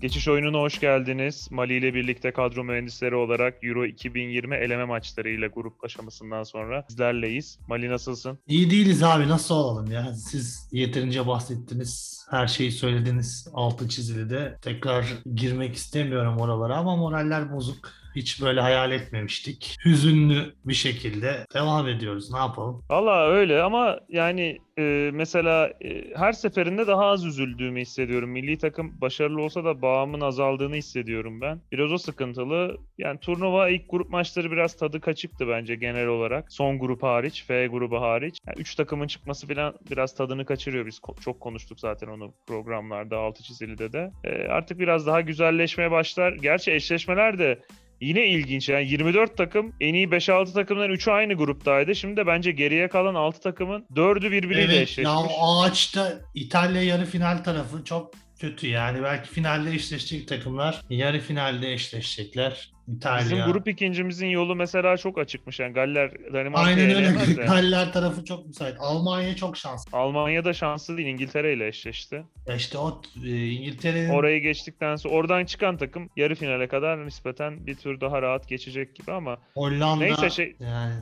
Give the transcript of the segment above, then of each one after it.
Geçiş oyununa hoş geldiniz. Mali ile birlikte kadro mühendisleri olarak Euro 2020 eleme maçlarıyla grup aşamasından sonra sizlerleyiz. Mali nasılsın? İyi değiliz abi nasıl olalım ya? Siz yeterince bahsettiniz. Her şeyi söylediniz. Altı çizili de. Tekrar girmek istemiyorum oralara ama moraller bozuk. Hiç böyle hayal etmemiştik. Hüzünlü bir şekilde devam ediyoruz. Ne yapalım? Valla öyle ama yani e, mesela e, her seferinde daha az üzüldüğümü hissediyorum. Milli takım başarılı olsa da bağımın azaldığını hissediyorum ben. Biraz o sıkıntılı. Yani turnuva ilk grup maçları biraz tadı kaçıktı bence genel olarak. Son grup hariç, F grubu hariç. Yani üç takımın çıkması falan biraz tadını kaçırıyor. Biz ko- çok konuştuk zaten onu programlarda, altı çizilide de. E, artık biraz daha güzelleşmeye başlar. Gerçi eşleşmeler de Yine ilginç yani 24 takım en iyi 5-6 takımdan 3'ü aynı gruptaydı. Şimdi de bence geriye kalan 6 takımın 4'ü birbiriyle Evet eşleşmiş. ya ağaçta İtalya yarı final tarafı çok kötü yani. Belki finalde eşleşecek takımlar yarı finalde eşleşecekler. İtalya. Bizim grup ikincimizin yolu mesela çok açıkmış. Yani Galler Danimarka'yı Aynen öyle. Galler tarafı çok müsait. Almanya çok şanslı. Almanya da şanslı değil. İngiltere ile eşleşti. Ya işte o e, İngiltere'nin Orayı geçtikten sonra oradan çıkan takım yarı finale kadar nispeten bir tur daha rahat geçecek gibi ama Hollanda Neyse şey- yani.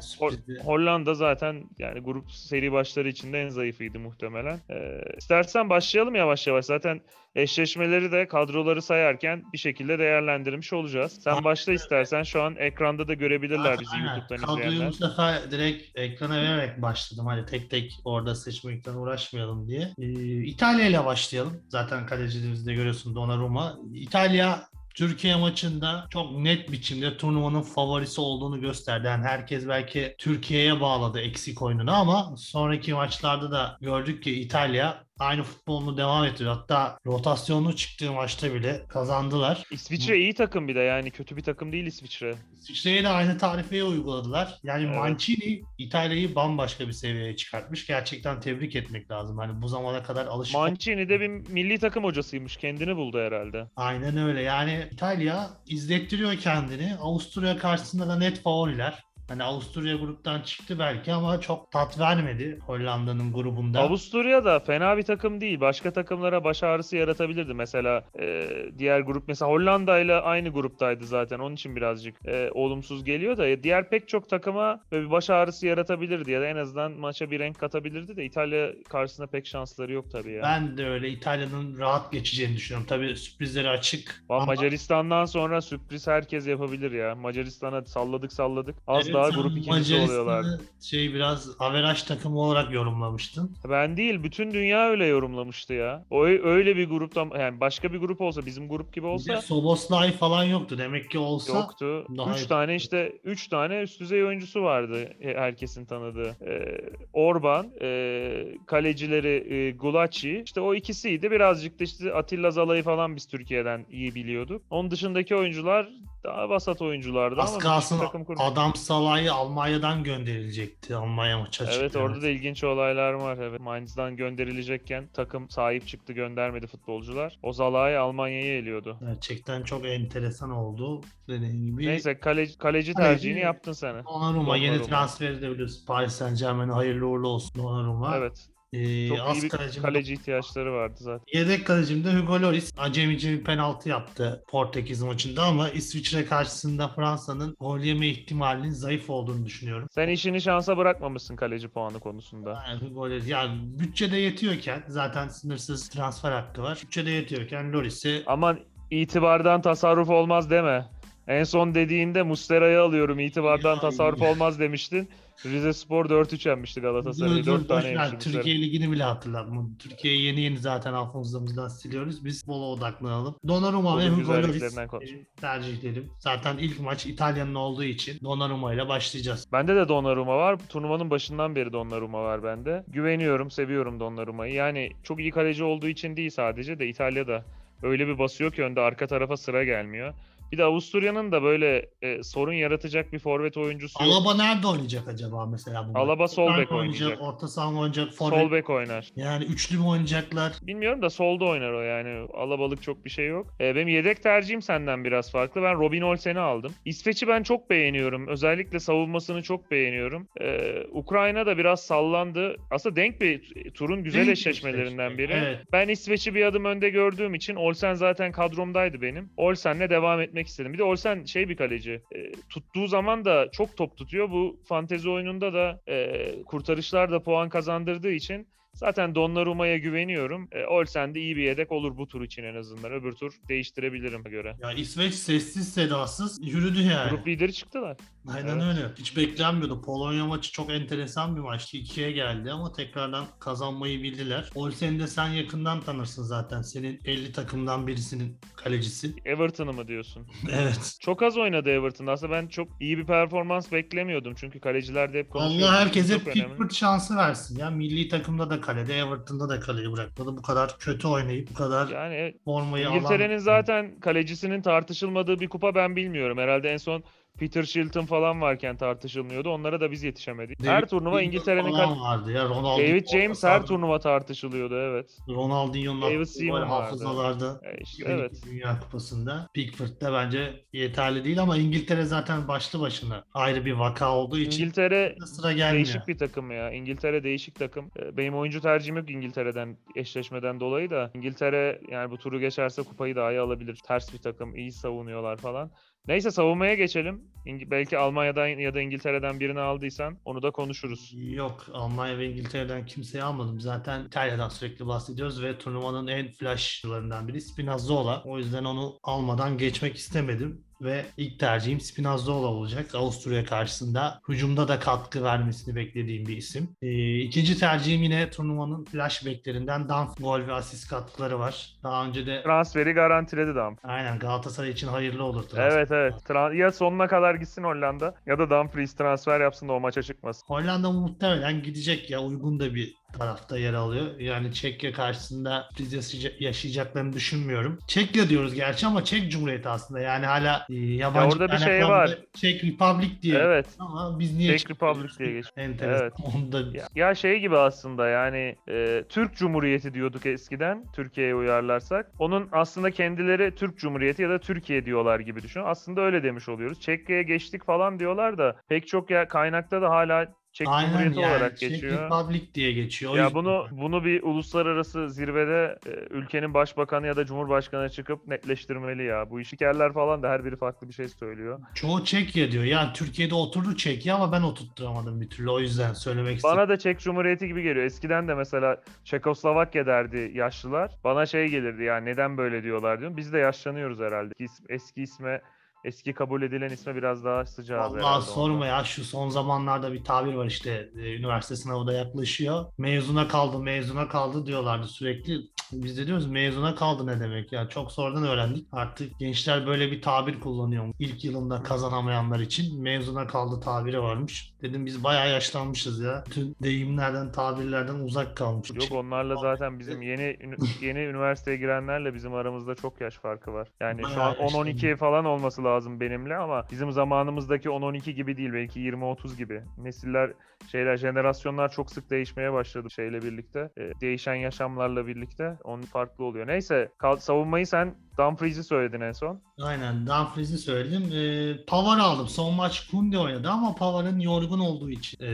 Hollanda zaten yani grup seri başları içinde en zayıfıydı muhtemelen. Ee, istersen başlayalım yavaş yavaş. Zaten eşleşmeleri de kadroları sayarken bir şekilde değerlendirmiş olacağız. Sen başla istersen. Şu an ekranda da görebilirler bizi Aynen. YouTube'dan Kadroyu izleyenler. bu sefer direkt ekrana vererek başladım. Hani tek tek orada seçmekten uğraşmayalım diye. Ee, İtalya ile başlayalım. Zaten kaleciliğimizde görüyorsun Donnarumma. İtalya Türkiye maçında çok net biçimde turnuvanın favorisi olduğunu gösterdi. Yani herkes belki Türkiye'ye bağladı eksik oyununu ama sonraki maçlarda da gördük ki İtalya aynı futbolunu devam ettiriyor. Hatta rotasyonlu çıktığı maçta bile kazandılar. İsviçre iyi takım bir de yani kötü bir takım değil İsviçre. İsviçre'ye de aynı tarifeyi uyguladılar. Yani Evet. Mancini İtalya'yı bambaşka bir seviyeye çıkartmış. Gerçekten tebrik etmek lazım. Hani bu zamana kadar alışık Mancini de bir milli takım hocasıymış. Kendini buldu herhalde. Aynen öyle. Yani İtalya izlettiriyor kendini. Avusturya karşısında da net favoriler. Hani Avusturya gruptan çıktı belki ama çok tat vermedi Hollanda'nın grubunda. Avusturya da fena bir takım değil. Başka takımlara baş ağrısı yaratabilirdi. Mesela e, diğer grup mesela Hollanda ile aynı gruptaydı zaten. Onun için birazcık e, olumsuz geliyor da diğer pek çok takıma böyle bir baş ağrısı yaratabilirdi ya da en azından maça bir renk katabilirdi de İtalya karşısında pek şansları yok tabii ya. Ben de öyle İtalya'nın rahat geçeceğini düşünüyorum. Tabii sürprizleri açık. Ama ama- Macaristan'dan sonra sürpriz herkes yapabilir ya. Macaristan'a salladık salladık. Az Evet, daha grup ikincisi oluyorlar. Şey biraz averaj takımı olarak yorumlamıştın. Ben değil, bütün dünya öyle yorumlamıştı ya. O öyle bir gruptan yani başka bir grup olsa, bizim grup gibi olsa Soboslay falan yoktu. Demek ki olsa yoktu. daha üç iyi. tane işte üç tane üst düzey oyuncusu vardı e, herkesin tanıdığı. Ee, Orban, e, kalecileri e, Gulacsi. İşte o ikisiydi. Birazcık da işte Atilla Zala'yı falan biz Türkiye'den iyi biliyorduk. Onun dışındaki oyuncular daha vasat oyunculardı az ama kalsın takım kurmuş. adam Salah'ı Almanya'dan gönderilecekti. Almanya maçı Evet açıklandı. orada da ilginç olaylar var. Evet. Mainz'dan gönderilecekken takım sahip çıktı göndermedi futbolcular. O Zalai Almanya'yı eliyordu. Gerçekten çok enteresan oldu. Dediğim gibi. Neyse kaleci, kaleci Kaleci- tercihini yaptın sen. Donnarumma yeni transferi de biliyorsun. Paris Saint Germain'e hayırlı uğurlu olsun Donnarumma. Evet. Ee, Çok az iyi bir kaleci ihtiyaçları vardı zaten. Yedek kalecim de Hugo Lloris. Acemici bir penaltı yaptı Portekiz maçında ama İsviçre karşısında Fransa'nın gol yeme ihtimalinin zayıf olduğunu düşünüyorum. Sen işini şansa bırakmamışsın kaleci puanı konusunda. Yani Hugo Lloris, yani bütçede yetiyorken zaten sınırsız transfer hakkı var. Bütçede yetiyorken Lloris'i Aman itibardan tasarruf olmaz deme. En son dediğinde Mustera'yı alıyorum itibardan tasarruf olmaz demiştin. Rize Spor 4-3 yenmişti Galatasaray'ı. Dur, 4 dur, tane yemişti. Türkiye Ligi'ni bile hatırlatma. Türkiye'yi yeni yeni zaten hafızamızdan siliyoruz. Biz bola odaklanalım. Donnarumma ve Hugo Lloris güzelliklerinden konuş. tercih edelim. Zaten ilk maç İtalya'nın olduğu için Donnarumma ile başlayacağız. Bende de Donnarumma var. Turnuvanın başından beri Donnarumma var bende. Güveniyorum, seviyorum Donnarumma'yı. Yani çok iyi kaleci olduğu için değil sadece de İtalya'da öyle bir basıyor ki önde arka tarafa sıra gelmiyor. Bir de Avusturya'nın da böyle e, sorun yaratacak bir forvet oyuncusu yok. Alaba nerede oynayacak acaba mesela bu? Alaba sol bek oynayacak. Orta saha mı oynayacak? Forvet. Sol bek oynar. Yani üçlü mü oynayacaklar? Bilmiyorum da solda oynar o yani. Alabalık çok bir şey yok. E, benim yedek tercihim senden biraz farklı. Ben Robin Olsen'i aldım. İsveç'i ben çok beğeniyorum. Özellikle savunmasını çok beğeniyorum. E, Ukrayna da biraz sallandı. Aslında denk bir turun güzel Denk eşleşmelerinden eşleşme, biri. evet. Ben İsveç'i bir adım önde gördüğüm için Olsen zaten kadromdaydı benim. Olsen'le devam etmek istedim. Bir de Olsen şey bir kaleci. E, tuttuğu zaman da çok top tutuyor. Bu fantezi oyununda da e, kurtarışlar da puan kazandırdığı için Zaten Donnarumma'ya güveniyorum. E, Olsen de iyi bir yedek olur bu tur için en azından. Öbür tur değiştirebilirim göre. Ya İsveç sessiz sedasız yürüdü yani. Grup lideri çıktılar. Aynen Evet. öyle. Hiç beklenmiyordu. Polonya maçı çok enteresan bir maçtı. İkiye geldi ama tekrardan kazanmayı bildiler. Olsen'i de sen yakından tanırsın zaten. Senin 50 takımdan birisinin kalecisi. Everton'ı mı diyorsun? Evet. Çok az oynadı Everton. Aslında ben çok iyi bir performans beklemiyordum. Çünkü kalecilerde hep konuşuyoruz. Allah herkese. Pickford şansı versin. Ya milli takımda da kalede, Everton'da da kaleyi bırakmadı. Bu kadar kötü oynayıp bu kadar Yani formayı İngiltere'nin alan... zaten kalecisinin tartışılmadığı bir kupa ben bilmiyorum. Herhalde en son Peter Shilton falan varken tartışılmıyordu. Onlara da biz yetişemedik. her David turnuva Beckham İngiltere'nin kal- vardı ya. Ronaldo David James her turnuva tartışılıyordu evet. Ronaldinho'nun David Seaman vardı. hafızalarda. E işte, Evet. Dünya Kupası'nda. Pickford da bence yeterli değil ama İngiltere zaten başlı başına ayrı bir vaka olduğu için İngiltere sıra gelmiyor. değişik bir takım ya. İngiltere değişik takım. E, Benim oyuncu tercihim yok İngiltere'den eşleşmeden dolayı da. İngiltere yani bu turu geçerse kupayı dahi alabilir. Ters bir takım, iyi savunuyorlar falan. Neyse savunmaya geçelim. Belki Almanya'dan ya da İngiltere'den birini aldıysan onu da konuşuruz. Yok Almanya ve İngiltere'den kimseyi almadım. Zaten İtalya'dan sürekli bahsediyoruz ve turnuvanın en flashlarından biri Spinazzola. O yüzden onu almadan geçmek istemedim. Ve ilk tercihim Spinazzola olacak. Avusturya karşısında hücumda da katkı vermesini beklediğim bir isim. Ee, ikinci tercihim yine turnuvanın flash beklerinden Danf gol ve asist katkıları var. Daha önce de Transferi garantiledi Dumfries. aynen Galatasaray için hayırlı olur. transfer. Evet evet. Tran- ya sonuna kadar gitsin Hollanda ya da Dumfries transfer yapsın da o maça çıkmasın. Hollanda muhtemelen gidecek ya uygun da bir tarafta yer alıyor. Yani Çekya karşısında biz yaşayacak- yaşayacaklarını düşünmüyorum. Çekya diyoruz gerçi ama Çek Cumhuriyeti aslında. Yani hala e, yabancı orada bir şey var. Çek Republic diye. Evet. Ama biz niye Czech Republic diye geçiyor. Enteresan. Evet. Onu da Ya, ya şey gibi aslında yani e, Türk Cumhuriyeti diyorduk eskiden Türkiye'ye uyarlarsak. Onun aslında kendileri Türk Cumhuriyeti ya da Türkiye diyorlar gibi düşün. Aslında öyle demiş oluyoruz. Çekya'ya geçtik falan diyorlar da pek çok ya kaynakta da hala Çek Aynen Cumhuriyeti yani olarak geçiyor. Republic diye geçiyor. Ya bunu bunu bir uluslararası zirvede e, ülkenin başbakanı ya da cumhurbaşkanı çıkıp netleştirmeli ya. Bu işikerler falan da her biri farklı bir şey söylüyor. Çoğu Çekya diyor. Yani Türkiye'de oturdu Çekya ama ben oturtturamadım bir türlü. O yüzden söylemek istedim. Bana da Çek Cumhuriyeti gibi geliyor. Eskiden de mesela Çekoslovakya derdi yaşlılar. Bana şey gelirdi ya neden böyle diyorlar diyorum. Biz de yaşlanıyoruz herhalde. Eski isme eski kabul edilen isme biraz daha sıcağız Vallahi sorma ondan. ya şu son zamanlarda bir tabir var işte e, üniversite sınavı da yaklaşıyor. Mezuna kaldı mezuna kaldı diyorlardı sürekli. Biz de diyoruz mezuna kaldı ne demek ya çok sonradan öğrendik. Artık gençler böyle bir tabir kullanıyor. İlk yılında kazanamayanlar için mezuna kaldı tabiri varmış. Dedim biz bayağı yaşlanmışız ya. Bütün deyimlerden tabirlerden uzak kalmışız. Yok onlarla zaten bizim yeni yeni üniversiteye girenlerle bizim aramızda çok yaş farkı var. Yani şu Bayağı an 10-12 falan olması lazım benimle ama bizim zamanımızdaki 10-12 gibi değil belki 20-30 gibi. Nesiller şeyler jenerasyonlar çok sık değişmeye başladı şeyle birlikte. Ee, değişen yaşamlarla birlikte onun farklı oluyor. Neyse kal- savunmayı sen Dumfries'i söyledin en son. Aynen Dumfries'i söyledim. Ee, Pavar aldım. Son maç Kunde oynadı ama Pavar'ın yorgun olduğu için ee,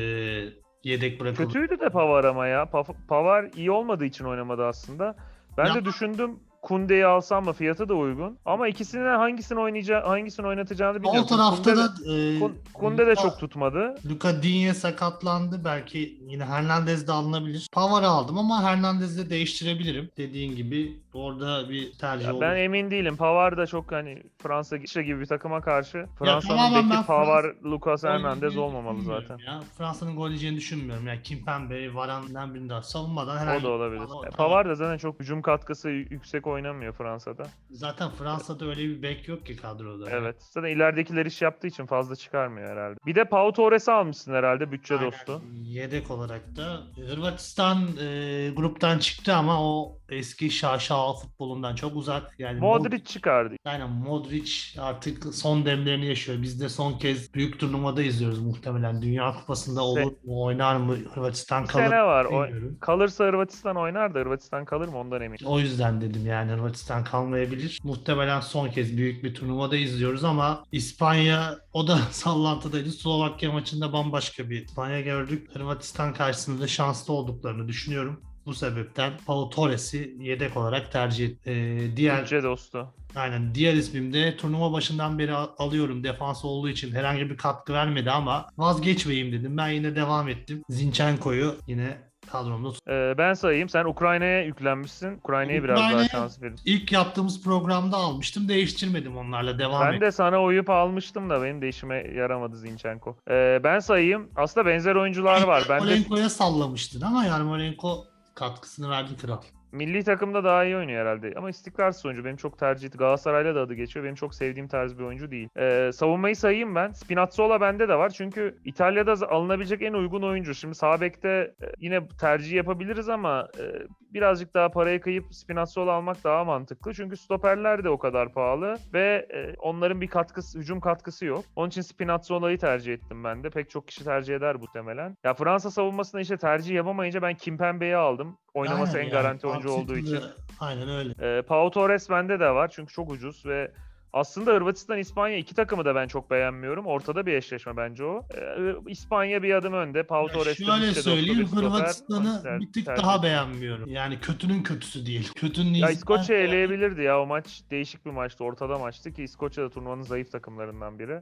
yedek bırakıldı. Kötüydü de Pavar ama ya. Pa- Pavar iyi olmadığı için oynamadı aslında. Ben Ya- de düşündüm Kunde'yi alsam mı fiyatı da uygun. Ama ikisinden hangisini oynayacağı hangisini oynatacağını bilmiyorum. O tarafta Kunde da de, e, Kun- Kunde de Luka- çok tutmadı. Luka Digne sakatlandı. Belki yine Hernandez de alınabilir. Pavar'ı aldım ama Hernandez'i de değiştirebilirim. Dediğin gibi orada bir tercih Ya olur. ben emin değilim. Pavar da çok hani Fransa gibi bir takıma karşı Fransa'nın beki Pavar, Frans- Lucas Hernandez olmamalı zaten. Ya. Fransa'nın gol yiyeceğini düşünmüyorum. Yani Kimpembe, Varane'den birini daha savunmadan herhangi O da olabilir. Ya Pavar da zaten çok hücum katkısı yüksek oynamıyor Fransa'da. Zaten Fransa'da öyle bir bek yok ki kadroda. Evet. Zaten ileridekiler iş yaptığı için fazla çıkarmıyor herhalde. Bir de Pau Torres'i almışsın herhalde bütçe Aynen. dostu. Yedek olarak da Hırvatistan e, gruptan çıktı ama o eski şaşalı futbolundan çok uzak. Yani Modric çıkardı. Aynen Modric artık son demlerini yaşıyor. Biz de son kez büyük turnuvada izliyoruz muhtemelen. Dünya Kupası'nda olur mu, oynar mı? Hırvatistan kalır sene var. O, kalırsa Hırvatistan oynar da Hırvatistan kalır mı ondan eminim. O yüzden dedim yani Hırvatistan kalmayabilir. Muhtemelen son kez büyük bir turnuvada izliyoruz ama İspanya o da sallantıdaydı. Slovakya maçında bambaşka bir İspanya gördük. Hırvatistan karşısında da şanslı olduklarını düşünüyorum. Bu sebepten Pau Torres'i yedek olarak tercih et. Ee, diğer Bütçe dostu. Aynen. Diğer ismim de turnuva başından beri al- alıyorum. Defans olduğu için herhangi bir katkı vermedi ama vazgeçmeyeyim dedim. Ben yine devam ettim. Zinchenko'yu yine kadromda tut- Ee, ben sayayım. Sen Ukrayna'ya yüklenmişsin. Ukrayna'ya biraz daha şans verin. İlk yaptığımız programda almıştım. Değiştirmedim onlarla. Devam Ben ettim. de sana uyup almıştım da benim de işime yaramadı Zinchenko. Ee, ben sayayım. Aslında benzer oyuncular var. Ben de Yarmolenko'ya sallamıştın ama Yarmolenko katkısını verdi kral. Milli takımda daha iyi oynuyor herhalde. Ama istikrarsız oyuncu. Benim çok tercih Galatasaray'la da adı geçiyor. Benim çok sevdiğim tarz bir oyuncu değil. Ee, savunmayı sayayım ben. Spinazzola bende de var. Çünkü İtalya'da alınabilecek en uygun oyuncu. Şimdi sağ bekte e, yine tercih yapabiliriz ama e, birazcık daha parayı kıyıp Spinazzola almak daha mantıklı. Çünkü stoperler de o kadar pahalı ve e, onların bir katkısı, hücum katkısı yok. Onun için Spinazzola'yı tercih ettim ben de. Pek çok kişi tercih eder muhtemelen. Ya Fransa savunmasında işte tercih yapamayınca ben Kimpembe'yi aldım. Oynaması Aynen en yani, garanti oyuncu olduğu mantıklı. için. Aynen öyle. Ee, Pau Torres bende de var çünkü çok ucuz ve aslında Hırvatistan İspanya iki takımı da ben çok beğenmiyorum. Ortada bir eşleşme bence o. Ee, İspanya bir adım önde. Pau Torres şöyle söyleyeyim. Hırvatistan'ı Ter- bir tık tercih daha beğenmiyorum. Yani kötünün kötüsü değil. Kötünün Ya İskoçya ziyade- eleyebilirdi ya o maç değişik bir maçtı ortada maçtı ki İskoçya da turnuvanın zayıf takımlarından biri. Ee,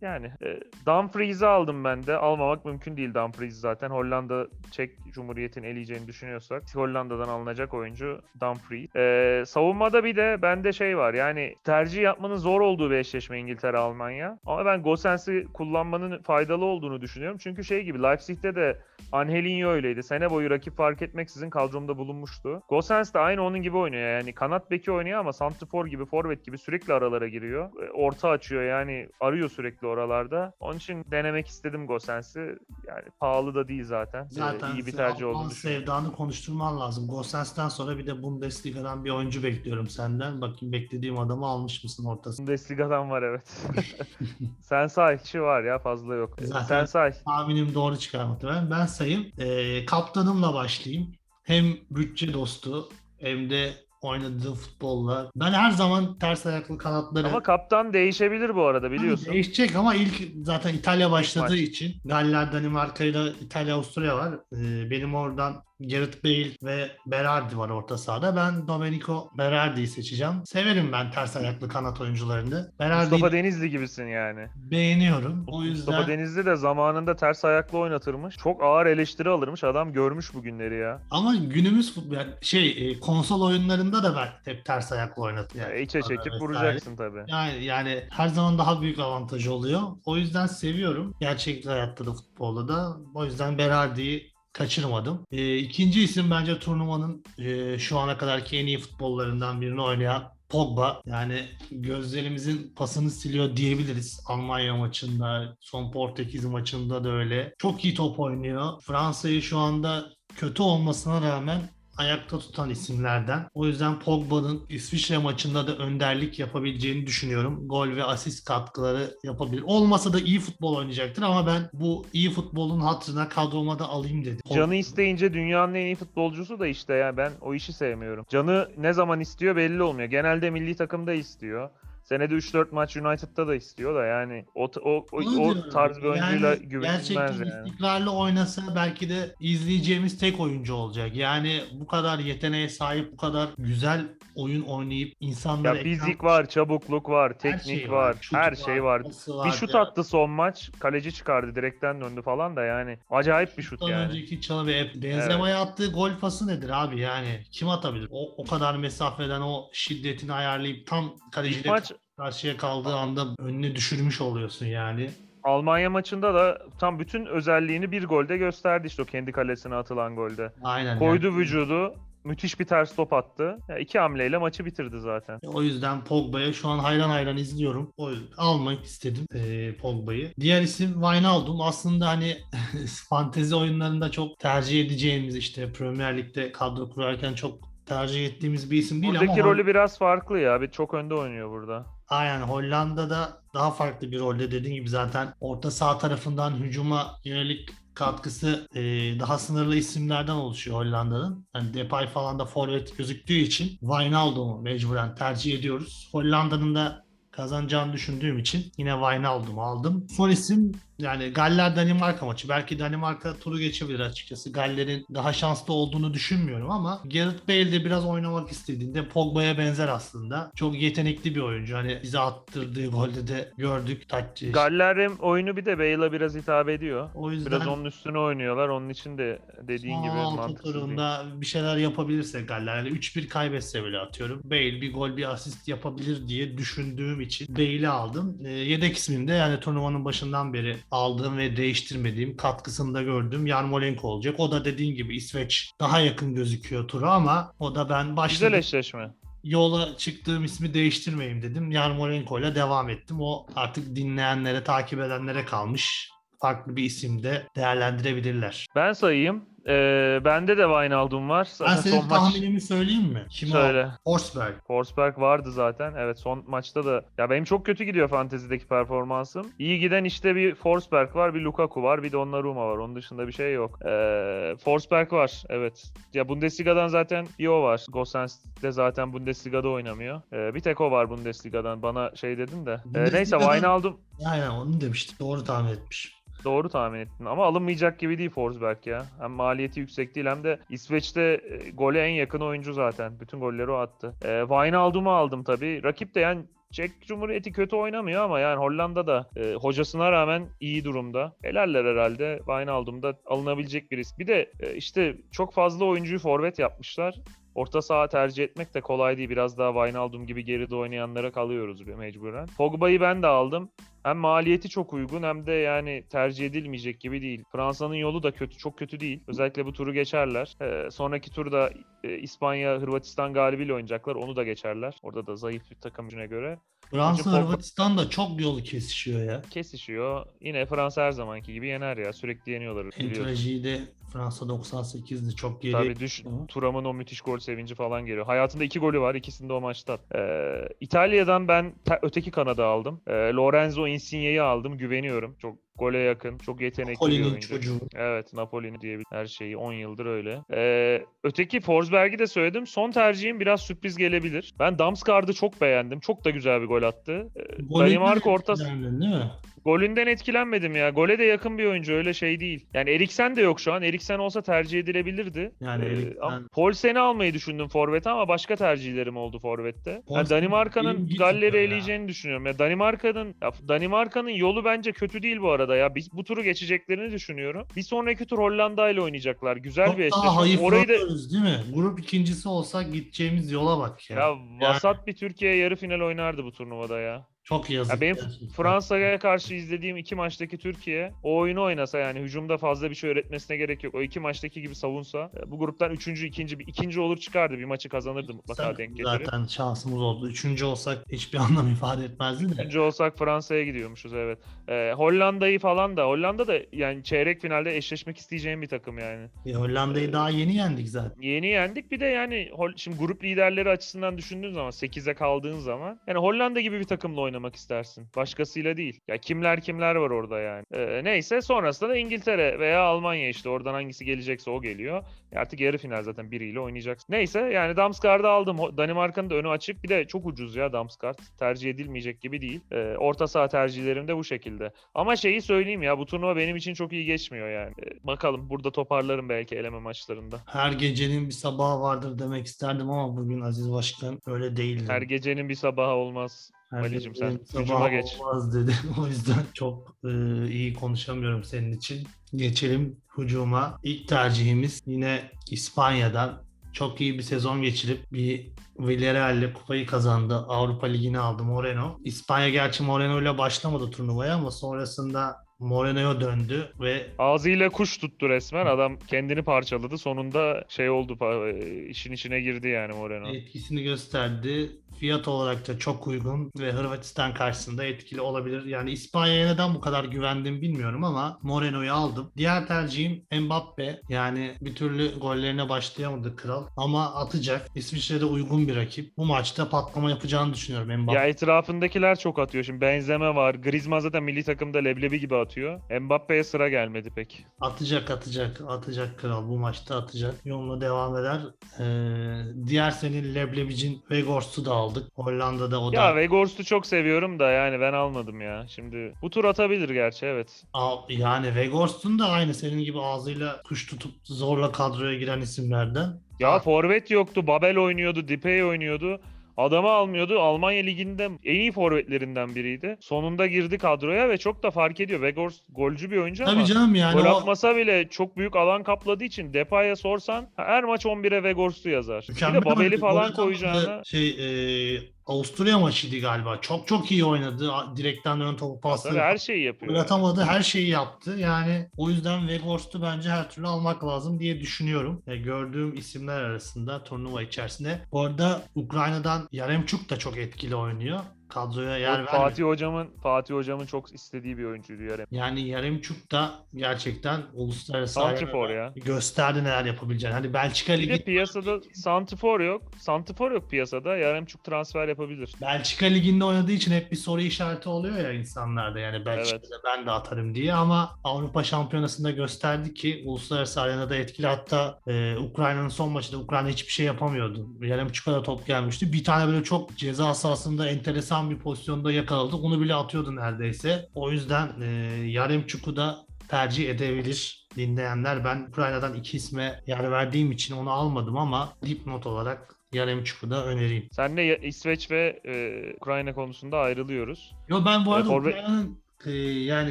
yani e, Dumfries'i aldım ben de almamak mümkün değil Dumfries zaten Hollanda Çek Cumhuriyeti'ni eleyeceğini düşünüyorsak Hollanda'dan alınacak oyuncu Dumfries. Ee, savunmada bir de bende şey var yani tercih yapmanın zor olduğu bir eşleşme İngiltere Almanya ama ben Gosens'i kullanmanın faydalı olduğunu düşünüyorum çünkü şey gibi Leipzig'te de Angelinho öyleydi. Sene boyu rakip fark etmeksizin kadromda bulunmuştu. Gosens de aynı onun gibi oynuyor. Yani kanat beki oynuyor ama santrfor gibi, forvet gibi sürekli aralara giriyor. E, Orta açıyor yani arıyor sürekli oralarda. Onun için denemek istedim Gosens'i. Yani pahalı da değil zaten. E, Zaten iyi bir tercih düşünüyorum. sevdanı konuşturman lazım. Gosens'ten sonra bir de Bundesliga'dan bir oyuncu bekliyorum senden. Bakayım beklediğim adamı almış mısın ortasında? Bundesliga'dan var evet. Sen say. Kişi var ya fazla yok. Zaten- Sen say. Tahminim doğru çıkar muhtemelen. Ben sayayım. Ee, kaptanımla başlayayım. Hem bütçe dostu hem de oynadığı futbolla. Ben her zaman ters ayaklı kanatları Ama kaptan değişebilir bu arada biliyorsun. Değişecek ama ilk zaten İtalya başladığı maç. için Galler, Danimarka ile İtalya, Avusturya var. Ee, benim oradan Gareth Bale ve Berardi var orta sahada. Ben Domenico Berardi'yi seçeceğim. Severim ben ters ayaklı kanat oyuncularını. Berardi'yi Mustafa Denizli gibisin yani. beğeniyorum. O yüzden Mustafa Denizli de zamanında ters ayaklı oynatırmış. Çok ağır eleştiri alırmış. Adam görmüş bu günleri ya. ama günümüz futbol yani şey e, konsol oyunlarında da ben hep ters ayaklı oynatıyorum. Ya içe çekip Vesaire. vuracaksın tabii. Yani, yani her zaman daha büyük avantajı oluyor. O yüzden seviyorum. Gerçek hayatta da futbolda da. O yüzden Berardi'yi kaçırmadım. Ee, ikinci isim bence turnuvanın e, şu ana kadarki en iyi futbollarından birini oynayan Pogba. Yani gözlerimizin pasını siliyor diyebiliriz. Almanya maçında, son Portekiz maçında da öyle. Çok iyi top oynuyor. Fransa'yı şu anda kötü olmasına rağmen ayakta tutan isimlerden. O yüzden Pogba'nın İsviçre maçında da önderlik yapabileceğini düşünüyorum. Gol ve asist katkıları yapabilir. Olmasa da iyi futbol oynayacaktır ama ben bu iyi futbolun hatırına kadroma da alayım dedim. Canı isteyince dünyanın en iyi futbolcusu da işte ya ben o işi sevmiyorum. Canı ne zaman istiyor belli olmuyor. Genelde milli takımda istiyor. Senede 3-4 maç United'da da istiyor da yani o o o, o diyorum. tarz bir oyuncuyla Yani güvenilmez Gerçekten yani. istikrarlı oynasa belki de izleyeceğimiz tek oyuncu olacak. Yani bu kadar yeteneğe sahip, bu kadar güzel oyun oynayıp insanlara... Ya fizik var, çabukluk var, Her teknik şey var, şutu her şey var. pası Bir şut ya. attı son maç, kaleci çıkardı, direkten döndü falan da yani acayip bir şut Şuttan yani. önceki çalı ve Benzema'ya attığı gol pası nedir abi yani? Kim atabilir? O, o kadar mesafeden o şiddetini ayarlayıp tam İlk kaleciyle maç karşıya kaldığı anda önüne düşürmüş oluyorsun yani. Almanya maçında da tam bütün özelliğini bir golde gösterdi işte o kendi kalesine atılan golde. Aynen. Koydu yani. vücudu, müthiş bir ters top attı. Ya iki hamleyle maçı bitirdi zaten. O yüzden Pogba'ya şu an hayran hayran izliyorum. O almak istedim e, Pogba'yı. Diğer isim Wijnaldum. Aslında hani fantezi oyunlarında çok tercih edeceğimiz işte Premier Lig'de kadro kurarken çok tercih ettiğimiz bir isim değil Buradaki ama rolü biraz farklı ya. Bir çok önde oynuyor burada. Aynen Hollanda'da daha farklı bir rolde dediğin gibi zaten orta saha tarafından hücuma yönelik katkısı e, daha sınırlı isimlerden oluşuyor Hollanda'nın. Yani Depay falan da forvet gözüktüğü için Wijnaldum'u mecburen tercih ediyoruz. Hollanda'nın da kazanacağını düşündüğüm için yine Wijnaldum'u aldım. Son isim yani Galler Danimarka maçı. Belki Danimarka turu geçebilir açıkçası. Galler'in daha şanslı olduğunu düşünmüyorum ama Gareth Bale de biraz oynamak istediğinde Pogba'ya benzer aslında. Çok yetenekli bir oyuncu. Hani bize attırdığı golde de gördük. Taç, Galler'in oyunu bir de Bale'a biraz hitap ediyor. o yüzden Biraz onun üstüne oynuyorlar. Onun için de dediğin gibi değil. turunda bir şeyler yapabilirse Galler. Yani 3-1 kaybetse bile atıyorum. Bale bir gol bir asist yapabilir diye düşündüğüm için Bale'i aldım. E, yedek ismim de yani turnuvanın başından beri aldığım ve değiştirmediğim katkısını da gördüğüm Yarmolenko olacak. O da dediğin gibi İsveç daha yakın gözüküyor tura ama o da ben Güzel başladım. eşleşme. yola çıktığım ismi değiştirmeyeyim dedim. Yarmolenko ile devam ettim. O artık dinleyenlere, takip edenlere kalmış. Farklı bir isim de değerlendirebilirler. Ben sayayım. Ee, bende de Wijnaldum var. Ben Zaten senin son maç tahminimi söyleyeyim mi? Kim söyle. o? Forsberg. Forsberg vardı zaten. Evet son maçta da ya benim çok kötü gidiyor fantezideki performansım. İyi giden işte bir Forsberg var, bir Lukaku var, bir Donnarumma var. Onun dışında bir şey yok. Ee, Forsberg var. Evet. Ya Bundesliga'dan zaten bir o var. Gosens de zaten Bundesliga'da oynamıyor. Ee, bir tek o var Bundesliga'dan. Bana şey dedin de. Ee, neyse Wijnaldum Aynen onu demiştik. Doğru tahmin etmiş. Doğru tahmin ettin ama alınmayacak gibi değil Forsberg ya. Hem maliyeti yüksek değil hem de İsveç'te e, gole en yakın oyuncu zaten. Bütün golleri o attı. E, Wijnaldum'u aldım tabii. Rakip de yani Çek Cumhuriyeti kötü oynamıyor ama yani Hollanda'da e, hocasına rağmen iyi durumda. Helaller herhalde. Wijnaldum da alınabilecek bir risk. Bir de e, işte çok fazla oyuncuyu forvet yapmışlar. Orta saha tercih etmek de kolay değil. Biraz daha Wijnaldum gibi geride oynayanlara kalıyoruz bir mecburen. Pogba'yı ben de aldım. Hem maliyeti çok uygun hem de yani tercih edilmeyecek gibi değil. Fransa'nın yolu da kötü, çok kötü değil. Özellikle bu turu geçerler. Ee, sonraki turda e, İspanya, Hırvatistan galibiyle oynayacaklar. Onu da geçerler. Orada da zayıf bir takım gücüne göre. Fransa Hırvatistan da çok yolu kesişiyor ya. Kesişiyor. Yine Fransa her zamanki gibi yener ya. Sürekli yeniyorlar. Entraji'yi de Fransa 98'de çok geri. Tabii düş. Turam'ın o müthiş gol sevinci falan geliyor. Hayatında iki golü var. ikisini de o maçta. Ee, İtalya'dan ben te- öteki kanada aldım. Ee, Lorenzo Insigne'yi aldım. Güveniyorum. Çok gole yakın. Çok yetenekli bir Napoli'nin oyuncu. çocuğu. Evet Napoli'nin diyebilir her şeyi 10 yıldır öyle. Ee, öteki Forsberg'i de söyledim. Son tercihim biraz sürpriz gelebilir. Ben Damsgaard'ı çok beğendim. Çok da güzel bir gol attı. Ee, Danimarka orta etkilendin değil mi? Golünden etkilenmedim ya. Gole de yakın bir oyuncu öyle şey değil. Yani Eriksen de yok şu an. Eriksen olsa tercih edilebilirdi. Yani Ee, Eriksen- ama Poulsen'i almayı düşündüm forvete ama başka tercihlerim oldu forvette. Yani Danimarka'nın Galler'i ya. eleyeceğini düşünüyorum. Ya Danimarka'nın ya Danimarka'nın yolu bence kötü değil bu arada ya. Biz bu turu geçeceklerini düşünüyorum. Bir sonraki tur Hollanda ile oynayacaklar. Güzel Çok bir eşleşme. Orayı da değil mi? Grup ikincisi olsak gideceğimiz yola bak ya. ya vasat bir Türkiye yarı final oynardı bu turnuvada ya. Çok yazık. Ya benim gerçekten. Fransa'ya karşı izlediğim iki maçtaki Türkiye o oyunu oynasa yani hücumda fazla bir şey öğretmesine gerek yok. O iki maçtaki gibi savunsa e, bu gruptan üçüncü, ikinci, bir ikinci olur çıkardı. Bir maçı kazanırdı mutlaka Sen- denk getirip. Zaten şansımız oldu. Üçüncü olsak hiçbir anlam ifade etmezdi de. Üçüncü olsak Fransa'ya gidiyormuşuz evet. E, Hollanda'yı falan da Hollanda da yani çeyrek finalde eşleşmek isteyeceğim bir takım yani. E, Hollanda'yı daha yeni yendik zaten. Yeni yendik bir de yani şimdi grup liderleri açısından düşündüğün zaman 8'e kaldığın zaman yani Hollanda gibi bir takımla oynamak istersin. Başkasıyla değil. Ya kimler kimler var orada yani. Ee, neyse sonrasında da İngiltere veya Almanya işte oradan hangisi gelecekse o geliyor. E artık yarı final zaten biriyle oynayacaksın. Neyse yani Damsgaard'ı aldım. Danimarka'nın da önü açık. Bir de çok ucuz ya Damsgaard. Tercih edilmeyecek gibi değil. Ee, orta saha tercihlerim de bu şekilde. Ama şeyi söyleyeyim ya bu turnuva benim için çok iyi geçmiyor yani. Ee, bakalım burada toparlarım belki eleme maçlarında. Her gecenin bir sabahı vardır demek isterdim ama bugün Aziz Başkan öyle değildi. Her gecenin bir sabahı olmaz. Her Ali'cim sen hücuma geç. Olmaz dedi. o yüzden çok e, iyi konuşamıyorum senin için. Geçelim hücuma. İlk tercihimiz yine İspanya'dan çok iyi bir sezon geçirip bir Villarreal'le kupayı kazandı. Avrupa Ligi'ni aldı Moreno. İspanya gerçi Moreno ile başlamadı turnuvaya ama sonrasında Moreno'ya döndü ve Ağzıyla kuş tuttu resmen. Adam kendini parçaladı. Sonunda şey oldu e, işin içine girdi yani Moreno. etkisini gösterdi. Fiyat olarak da çok uygun ve Hırvatistan karşısında etkili olabilir. Yani İspanya'ya neden bu kadar güvendim bilmiyorum ama Moreno'yu aldım. Diğer tercihim Mbappe. Yani bir türlü gollerine başlayamadı kral ama atacak. İsviçre'de uygun bir rakip. Bu maçta patlama yapacağını düşünüyorum Mbappe. Ya etrafındakiler çok atıyor. Şimdi Benzema var. Griezmann zaten milli takımda leblebi gibi atıyor. Mbappe'ye sıra gelmedi pek. Atacak atacak atacak kral bu maçta atacak. Yoluna devam eder. Ee, diğer senin Leblebic'in Weghorst'u da aldık. Hollanda'da o da Ya Weghorst'u çok seviyorum da yani ben almadım ya. Şimdi bu tur atabilir gerçi evet. Al- Yani Weghorst'un da aynı senin gibi ağzıyla kuş tutup zorla kadroya giren isimlerden. Ya forvet yoktu. Babel oynuyordu. Depay oynuyordu. Adamı almıyordu. Almanya liginde en iyi forvetlerinden biriydi. Sonunda girdi kadroya ve çok da fark ediyor. Weghorst golcü bir oyuncu ama Tabii canım yani gol o atmasa bile çok büyük alan kapladığı için Depay'a sorsan her maç 11'e Weghorst'u yazar. Bir mükemmel de Babel'i falan koyacağına Şey e, Avusturya maçıydı galiba. Çok çok iyi oynadı. Direkten ön topu Tabii pasları. her şeyi yapıyor. Atamadı. Her şeyi yaptı. Yani o yüzden Weghorst'u bence her türlü almak lazım diye düşünüyorum. E, gördüğüm isimler arasında turnuva içerisinde. Bu arada Ukrayna'dan Yaremçuk da çok etkili oynuyor. Kadroya yer vermiyor. Fatih hocamın Fatih hocamın çok istediği bir oyuncuydu Yarem. Yani Yaremçuk da gerçekten uluslararası Santrifor arenada ya. gösterdi neler yapabileceğini. Hani Belçika Bir de Ligi piyasada Santifor yok. Santifor yok piyasada. Yaremçuk transfer yapabilir. Belçika Ligi'nde oynadığı için hep bir soru işareti oluyor ya insanlarda. Yani Belçika'da ben de atarım diye ama Avrupa Şampiyonası'nda gösterdi ki uluslararası arenada etkili. Hatta e, Ukrayna'nın son maçında Ukrayna hiçbir şey yapamıyordu. Yaremçuk'a da top gelmişti. Bir tane böyle çok ceza sahasında enteresan bir pozisyonda yakaladı. Onu bile atıyordu neredeyse. O yüzden e, Yaremçuk'u da tercih edebilir dinleyenler. Ben Ukrayna'dan iki isme yer verdiğim için onu almadım ama dipnot olarak Yaremçuk'u da önereyim. Senle İsveç ve e, Ukrayna konusunda ayrılıyoruz. Yo ben bu arada E, Ukrayna'nın e, yani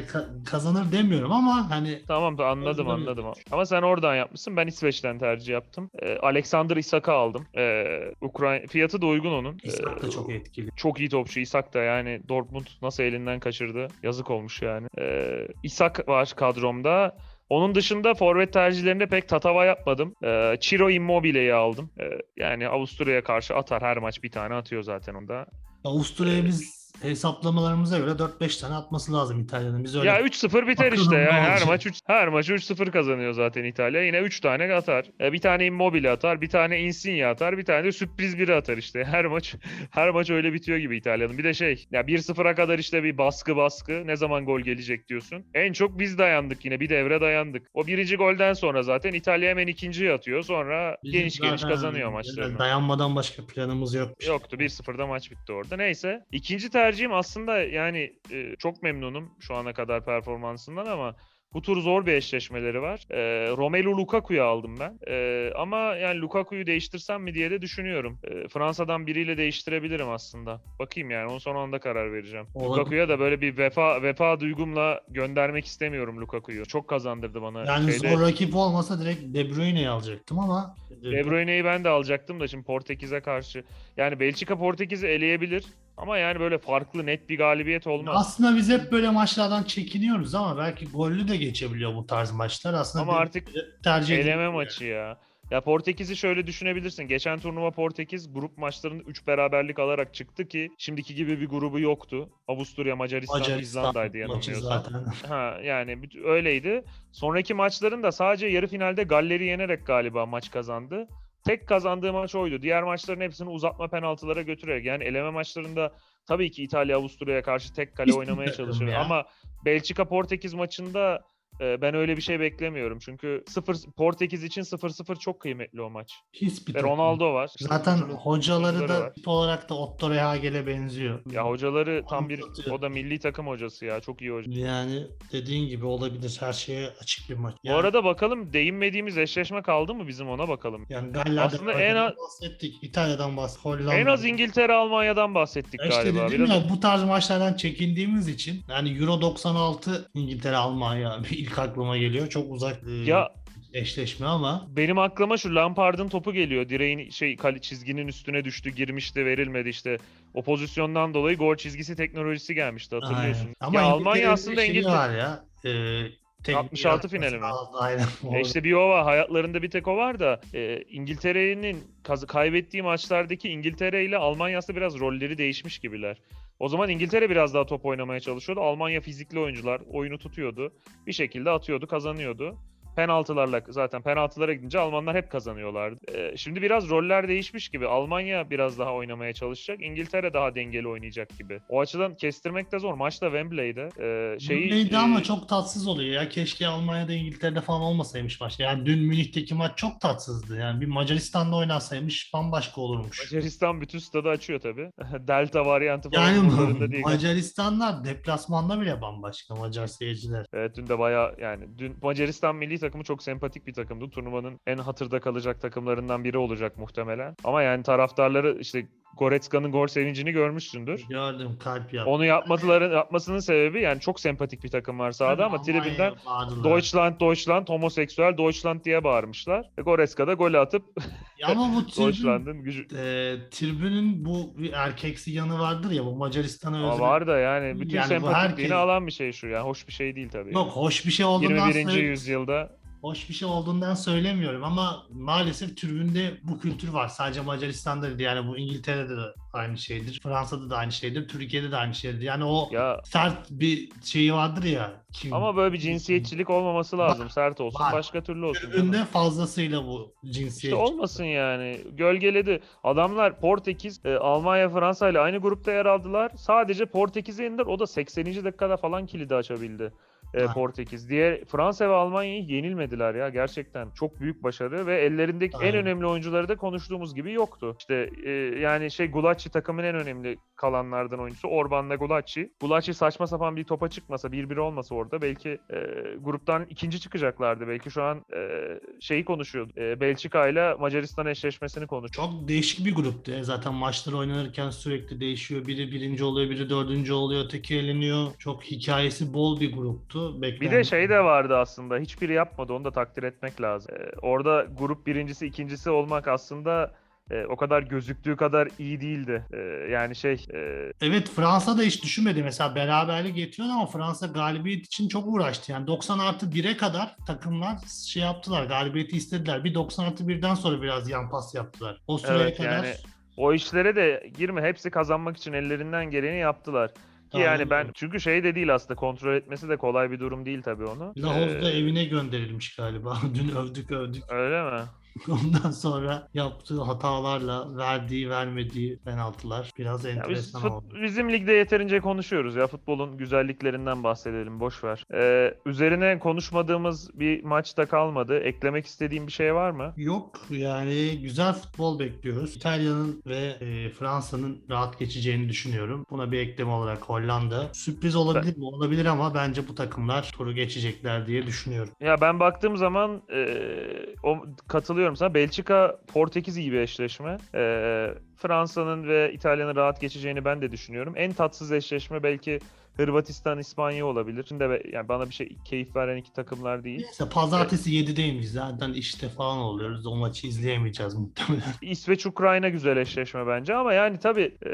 ka- kazanır demiyorum ama hani Tamam da anladım anladım. Ama sen oradan yapmışsın. Ben İsveç'ten tercih yaptım. E, Alexander Isak'ı aldım. E, Ukrayna fiyatı da uygun onun. İshak da çok etkili. çok iyi topçu Isak da yani Dortmund nasıl elinden kaçırdı. Yazık olmuş yani. Ee, Isak var kadromda. Onun dışında forvet tercihlerinde pek tatava yapmadım. Ee, Ciro Immobile'yi aldım. Ee, yani Avusturya'ya karşı atar. Her maç bir tane atıyor zaten onda. Avusturya'ya biz hesaplamalarımıza göre 4-5 tane atması lazım İtalya'nın. Biz öyle Ya 3-0 biter Bakalım işte. Yani her maç 3 her maç 3-0 kazanıyor zaten İtalya. Yine 3 tane atar. Ee, bir tane Immobile atar, bir tane Insigne atar, bir tane de sürpriz biri atar işte. Her maç her maç öyle bitiyor gibi İtalya'nın. Bir de şey, ya 1-0'a kadar işte bir baskı baskı. Ne zaman gol gelecek diyorsun. En çok biz dayandık yine. Bir devre dayandık. O birinci golden sonra zaten İtalya hemen ikinciyi atıyor. Sonra bizim geniş geniş kazanıyor maçlarını. Dayanmadan başka planımız yokmuş. Yoktu 1-0'da maç bitti orada. Neyse. İkinci tercihim aslında yani e, çok memnunum şu ana kadar performansından ama bu tur zor bir eşleşmeleri var. E, Romelu Lukaku'yu aldım ben. E, ama yani Lukaku'yu değiştirsem mi diye de düşünüyorum. E, Fransa'dan biriyle değiştirebilirim aslında. Bakayım yani onun son anda karar vereceğim. Olabilir. Lukaku'ya da böyle bir vefa vefa duygumla göndermek istemiyorum Lukaku'yu. Çok kazandırdı bana. Yani Şeyde- zor rakip olmasa direkt De Bruyne'yi alacaktım ama De Bruyne'yi ben de alacaktım da şimdi Portekiz'e karşı. Yani Belçika Portekiz'i eleyebilir. Ama yani böyle farklı net bir galibiyet olmaz. aslında biz hep böyle maçlardan çekiniyoruz ama belki gollü de geçebiliyor bu tarz maçlar. Aslında Ama artık tercih Eleme maçı ya. Ya Portekiz'i şöyle düşünebilirsin. Geçen turnuva Portekiz grup maçlarını 3 beraberlik alarak çıktı ki şimdiki gibi bir grubu yoktu. Avusturya, Macaristan, Macaristan İzlanda'ydı yanılmıyorsam. Ha yani öyleydi. Sonraki maçların da sadece yarı finalde Galler'i yenerek galiba maç kazandı. Tek kazandığı maç oydu. Diğer maçların hepsini uzatma penaltılara götürerek. Yani eleme maçlarında tabii ki İtalya Avusturya'ya karşı tek kale Hiçbir oynamaya çalışır. ya. Ama Belçika Portekiz maçında ben öyle bir şey beklemiyorum. Çünkü 0 Portekiz için 0-0 çok kıymetli o maç. Ve takım. Ronaldo var. Zaten Üçüncü- hocaları da var. tip olarak da Otto Rehagel'e benziyor. ya hocaları tam bir Anlatıyor. o da milli takım hocası ya. Çok iyi hoca. Yani dediğin gibi olabilir. Her şeye açık bir maç. Bu Yani, arada bakalım değinmediğimiz eşleşme kaldı mı bizim ona bakalım. yani Galler'den aslında en az- bahsettik. İtalya'dan bahsettik. Hollanda. En az İngiltere Almanya'dan bahsettik İşte galiba. dedim Biraz ya bu tarz maçlardan çekindiğimiz için yani Euro 96 İngiltere Almanya bir ilk aklıma geliyor. Çok uzak e, Ya eşleşme ama Benim aklıma şu Lampard'ın topu geliyor. Direğin şey kale çizginin üstüne düştü, girmişti, verilmedi işte. O pozisyondan dolayı gol çizgisi teknolojisi gelmişti hatırlıyorsun. Aynen. Ama ya Almanya aslında İngiltere. var ya. E, tek 66 bir finali mi? Aynen. E işte bir o var. Hayatlarında bir tek o var da e, İngiltere'nin kaybettiği maçlardaki İngiltere ile Almanya aslında biraz rolleri değişmiş gibiler. O zaman İngiltere biraz daha top oynamaya çalışıyordu. Almanya fizikli oyuncular oyunu tutuyordu. Bir şekilde atıyordu, kazanıyordu. Penaltılarla zaten penaltılara gidince Almanlar hep kazanıyorlardı. E, şimdi biraz roller değişmiş gibi. Almanya biraz daha oynamaya çalışacak. İngiltere daha dengeli oynayacak gibi. O açıdan kestirmek de zor. Maçta Wembley'de. E, şeyi, Wembley'de e, ama çok tatsız oluyor ya. Keşke Almanya'da İngiltere'de falan olmasaymış başka. Yani dün Münih'teki maç çok tatsızdı. Yani bir Macaristan'da oynasaymış bambaşka olurmuş. Macaristan bütün stadı açıyor tabii. Delta varyantı falan Yani değil. Macaristanlar deplasmanda bile bambaşka Macar seyirciler. Evet dün de baya yani dün Macaristan milli takımı çok sempatik bir takımdı. Turnuvanın en hatırda kalacak takımlarından biri olacak muhtemelen. Ama yani taraftarları işte Goretzka'nın gol sevincini görmüşsündür. Gördüm kalp yaptı. Onu yapmatıların yapmasının sebebi yani çok sempatik bir takım var sahada ama tribünden. Deutschland, Deutschland, homoseksüel Deutschland diye bağırmışlar. E, Goretzka da gol atıp Ya ama bu tribün, gücü e, tribünün bu bir erkeksi yanı vardır ya bu Macaristan'a özgü. var da yani bütün Yani sempatikliğini herkes- alan bir şey şu yani hoş bir şey değil tabii. Yok hoş bir şey olduğundan 21. söyle- yüzyılda hoş bir şey olduğundan söylemiyorum ama maalesef tribünde bu kültür var. Sadece Macaristan'da değil yani bu İngiltere'de de aynı şeydir. Fransa'da da aynı şeydir. Türkiye'de de aynı şeydir. Yani o ya sert bir şeyi vardır ya. Kim, Ama böyle bir cinsiyetçilik olmaması lazım. Sert olsun. var. Başka türlü olsun. tribünde fazlasıyla bu cinsiyet. İşte olmasın yani. Gölgeledi. Adamlar Portekiz, e, Almanya, Fransa ile aynı grupta yer aldılar. Sadece Portekiz'e indiler. O da 80. dakikada falan kilidi açabildi. E. Portekiz. Diğer Fransa ve Almanya'yı yenilmediler ya gerçekten. Çok büyük başarı ve ellerindeki en Aynen. önemli oyuncuları da konuştuğumuz gibi yoktu. İşte e, yani şey Gulacsi takımın en önemli kalanlardan oyuncusu Orban'la Gulacsi. Gulacsi saçma sapan bir topa çıkmasa, 1-1 olmasa orada belki e, gruptan ikinci çıkacaklardı. Belki şu an e, şeyi konuşuyordu. E, Belçika ile Macaristan eşleşmesini konuşuyor. Çok değişik bir gruptu. ya. Zaten maçlar oynanırken sürekli değişiyor. Biri birinci oluyor, biri dördüncü oluyor, öteki eleniyor. Çok hikayesi bol bir gruptu. Bir Beklen... de şey de vardı aslında. Hiçbiri yapmadı. Onu da takdir etmek lazım. Ee, orada grup birincisi, ikincisi olmak aslında e, o kadar gözüktüğü kadar iyi değildi. Ee, yani şey e, Evet Fransa da hiç düşünmedi. Mesela beraberlik getiriyordu ama Fransa galibiyet için çok uğraştı. Yani 90 artı 1'e kadar takımlar şey yaptılar. Galibiyeti istediler. Bir 90 artı 1'den sonra biraz yan pas yaptılar. O süreye Evet, kadar yani o işlere de girme. Hepsi kazanmak için ellerinden geleni yaptılar. Ki yani ben çünkü şey de değil aslında kontrol etmesi de kolay bir durum değil tabii onu. Lahov'da Ee, evine gönderilmiş galiba. Dün övdük övdük. Öyle mi? Ondan sonra yaptığı hatalarla verdiği vermediği penaltılar biraz biz enteresan fut- oldu. bizim ligde yeterince konuşuyoruz ya futbolun güzelliklerinden bahsedelim boş ver. Ee, üzerine konuşmadığımız bir maçta kalmadı. Eklemek istediğim bir şey var mı? Yok yani güzel futbol bekliyoruz. İtalya'nın ve e, Fransa'nın rahat geçeceğini düşünüyorum. Buna bir ekleme olarak Hollanda. Sürpriz olabilir mi? Olabilir ama bence bu takımlar turu geçecekler diye düşünüyorum. Ya ben baktığım zaman e, o katılıyorum sana. Belçika Portekiz iyi bir eşleşme. E, Fransa'nın ve İtalya'nın rahat geçeceğini ben de düşünüyorum. En tatsız eşleşme belki Hırvatistan İspanya olabilir. Şimdi be- yani bana bir şey keyif veren iki takımlar değil. Neyse pazartesi 7'deymiş zaten işte falan oluyoruz. O maçı izleyemeyeceğiz muhtemelen. İsveç Ukrayna güzel eşleşme bence ama yani tabii e,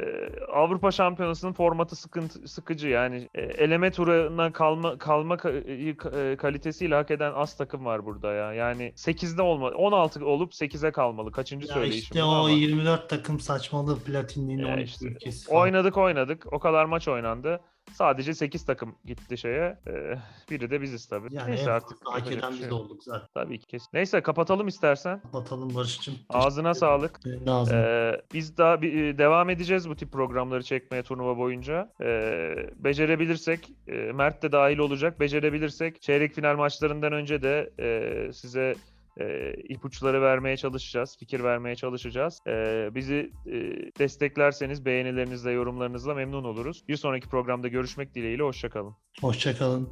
Avrupa Şampiyonası'nın formatı sıkıntı sıkıcı yani e, eleme turuna kalma kalma ka- e, kalitesiyle hak eden az takım var burada ya. Yani 8'de olma 16 olup 8'e kalmalı. Kaçıncı Ya söyleyişim işte o ama. 24 takım saçmalığı Platin'in Ya 12 işte, ülkesi falan. Oynadık oynadık. O kadar maç oynandı. Sadece 8 takım gitti şeye. Ee, biri de biziz tabii. Yani Neyse artık. hak eden şey biz yok. olduk zaten. Tabii ki kesin. Neyse kapatalım istersen. Kapatalım Barış'cığım. Ağzına sağlık. Teşekkür ederim. Ağzına. Ee, biz daha bir, e, devam edeceğiz bu tip programları çekmeye turnuva boyunca. Ee, becerebilirsek, e, Mert de dahil olacak. Becerebilirsek çeyrek final maçlarından önce de e, size e, ipuçları vermeye çalışacağız, fikir vermeye çalışacağız. E, bizi e, desteklerseniz beğenilerinizle, yorumlarınızla memnun oluruz. Bir sonraki programda görüşmek dileğiyle, hoşçakalın. Hoşçakalın.